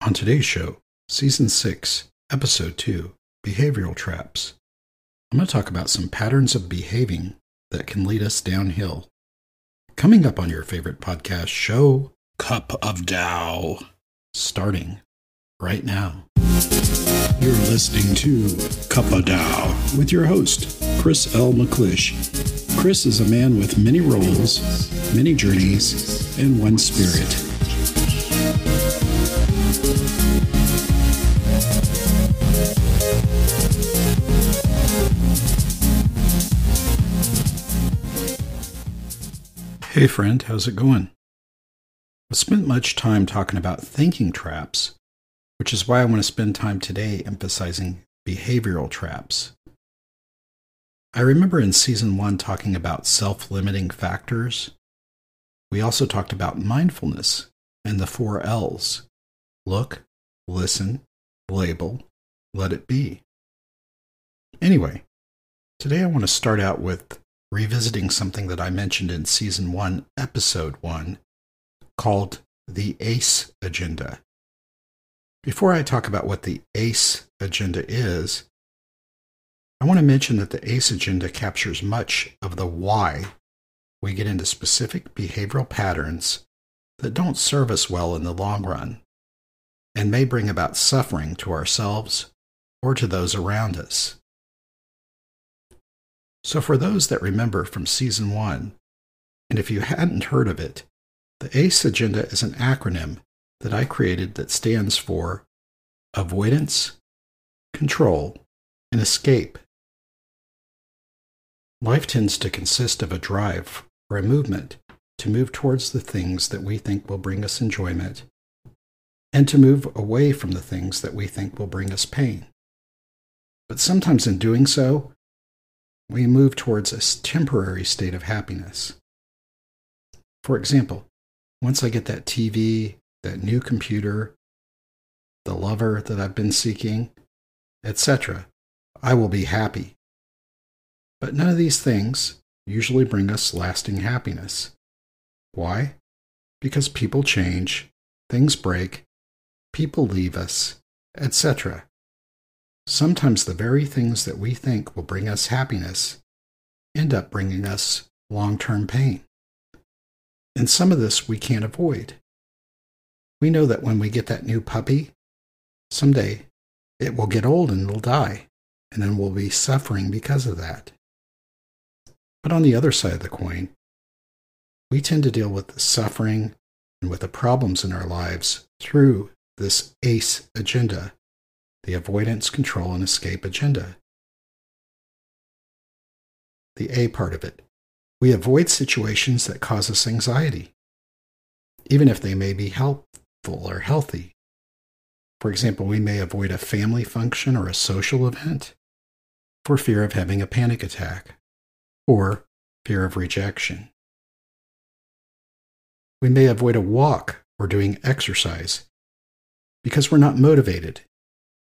On today's show, Season 6, Episode 2 Behavioral Traps, I'm going to talk about some patterns of behaving that can lead us downhill. Coming up on your favorite podcast show, Cup of Tao, starting right now. You're listening to Cup of Tao with your host, Chris L. McClish. Chris is a man with many roles, many journeys, and one spirit. Hey friend, how's it going? I've spent much time talking about thinking traps, which is why I want to spend time today emphasizing behavioral traps. I remember in season one talking about self limiting factors. We also talked about mindfulness and the four L's look, listen, label, let it be. Anyway, today I want to start out with revisiting something that I mentioned in season one, episode one, called the ACE agenda. Before I talk about what the ACE agenda is, I want to mention that the ACE agenda captures much of the why we get into specific behavioral patterns that don't serve us well in the long run and may bring about suffering to ourselves or to those around us. So, for those that remember from season one, and if you hadn't heard of it, the ACE agenda is an acronym that I created that stands for Avoidance, Control, and Escape. Life tends to consist of a drive or a movement to move towards the things that we think will bring us enjoyment and to move away from the things that we think will bring us pain. But sometimes in doing so, we move towards a temporary state of happiness. For example, once I get that TV, that new computer, the lover that I've been seeking, etc., I will be happy. But none of these things usually bring us lasting happiness. Why? Because people change, things break, people leave us, etc. Sometimes the very things that we think will bring us happiness end up bringing us long term pain. And some of this we can't avoid. We know that when we get that new puppy, someday it will get old and it'll die, and then we'll be suffering because of that. But on the other side of the coin, we tend to deal with the suffering and with the problems in our lives through this ACE agenda the avoidance, control, and escape agenda. The A part of it. We avoid situations that cause us anxiety, even if they may be helpful or healthy. For example, we may avoid a family function or a social event for fear of having a panic attack or fear of rejection. We may avoid a walk or doing exercise because we're not motivated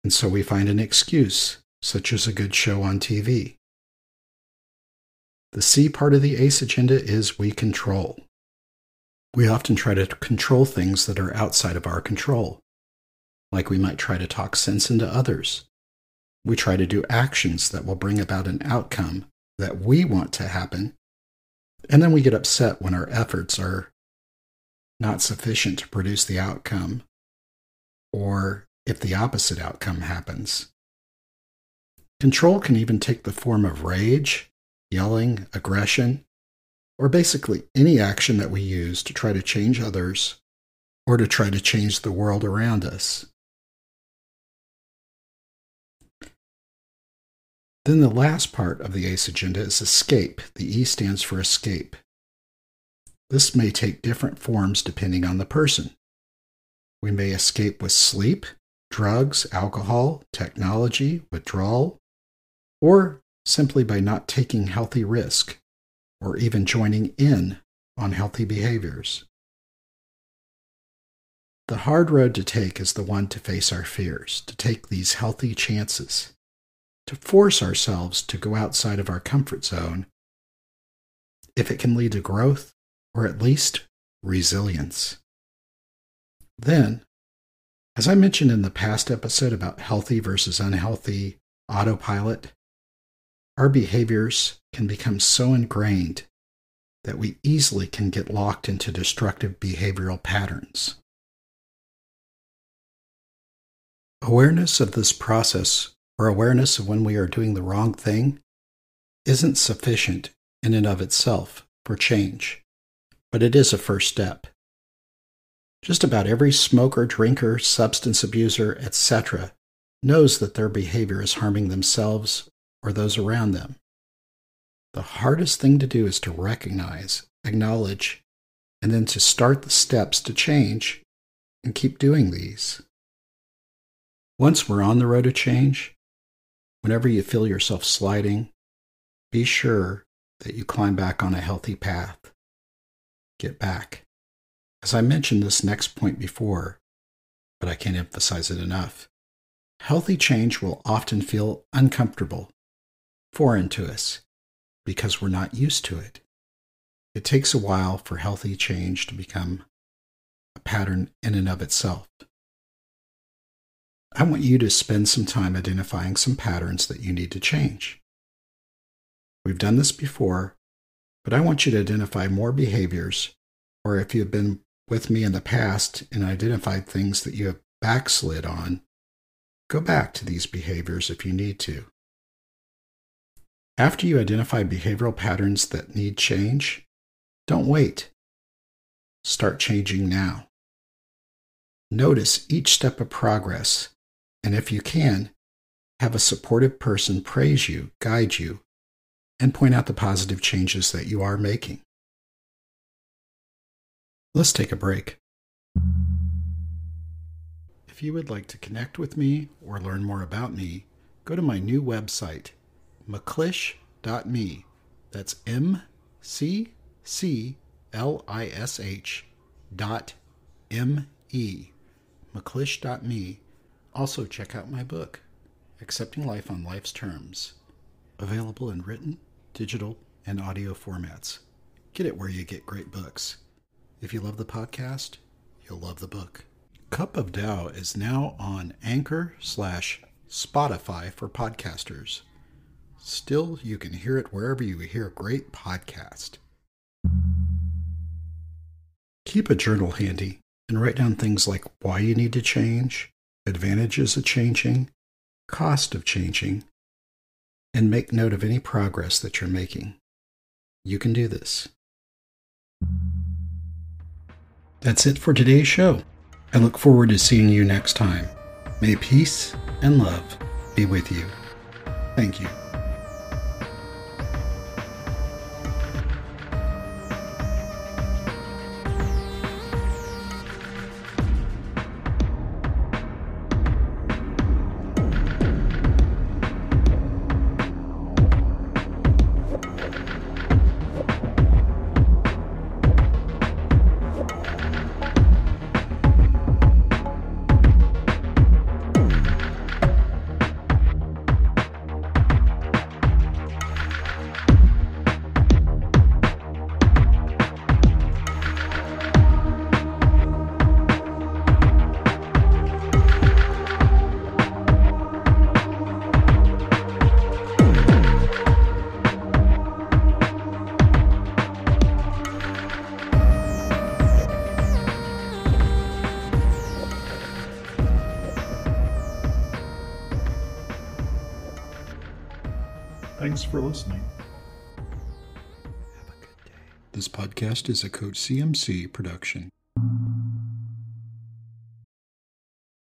and so we find an excuse, such as a good show on TV. The C part of the ACE agenda is we control. We often try to control things that are outside of our control, like we might try to talk sense into others. We try to do actions that will bring about an outcome that we want to happen, and then we get upset when our efforts are not sufficient to produce the outcome, or if the opposite outcome happens. Control can even take the form of rage, yelling, aggression, or basically any action that we use to try to change others or to try to change the world around us. Then the last part of the ACE agenda is escape. The E stands for escape. This may take different forms depending on the person. We may escape with sleep, drugs, alcohol, technology, withdrawal, or simply by not taking healthy risk or even joining in on healthy behaviors. The hard road to take is the one to face our fears, to take these healthy chances, to force ourselves to go outside of our comfort zone if it can lead to growth or at least resilience. Then As I mentioned in the past episode about healthy versus unhealthy autopilot, our behaviors can become so ingrained that we easily can get locked into destructive behavioral patterns. Awareness of this process, or awareness of when we are doing the wrong thing, isn't sufficient in and of itself for change, but it is a first step. Just about every smoker, drinker, substance abuser, etc., knows that their behavior is harming themselves or those around them. The hardest thing to do is to recognize, acknowledge, and then to start the steps to change and keep doing these. Once we're on the road to change, whenever you feel yourself sliding, be sure that you climb back on a healthy path. Get back. As I mentioned this next point before, but I can't emphasize it enough, healthy change will often feel uncomfortable, foreign to us, because we're not used to it. It takes a while for healthy change to become a pattern in and of itself. I want you to spend some time identifying some patterns that you need to change. We've done this before, but I want you to identify more behaviors, or if you've been with me in the past and identified things that you have backslid on, go back to these behaviors if you need to. After you identify behavioral patterns that need change, don't wait. Start changing now. Notice each step of progress, and if you can, have a supportive person praise you, guide you, and point out the positive changes that you are making. Let's take a break. If you would like to connect with me or learn more about me, go to my new website, mcclish.me. That's M C C L I S H dot M E. McClish.me. Also, check out my book, Accepting Life on Life's Terms, available in written, digital, and audio formats. Get it where you get great books. If you love the podcast, you'll love the book. Cup of Tao is now on Anchor slash Spotify for podcasters. Still, you can hear it wherever you hear great podcast. Keep a journal handy and write down things like why you need to change, advantages of changing, cost of changing, and make note of any progress that you're making. You can do this. That's it for today's show. I look forward to seeing you next time. May peace and love be with you. Thank you. Thanks for listening. Have a good day. This podcast is a Coach CMC production.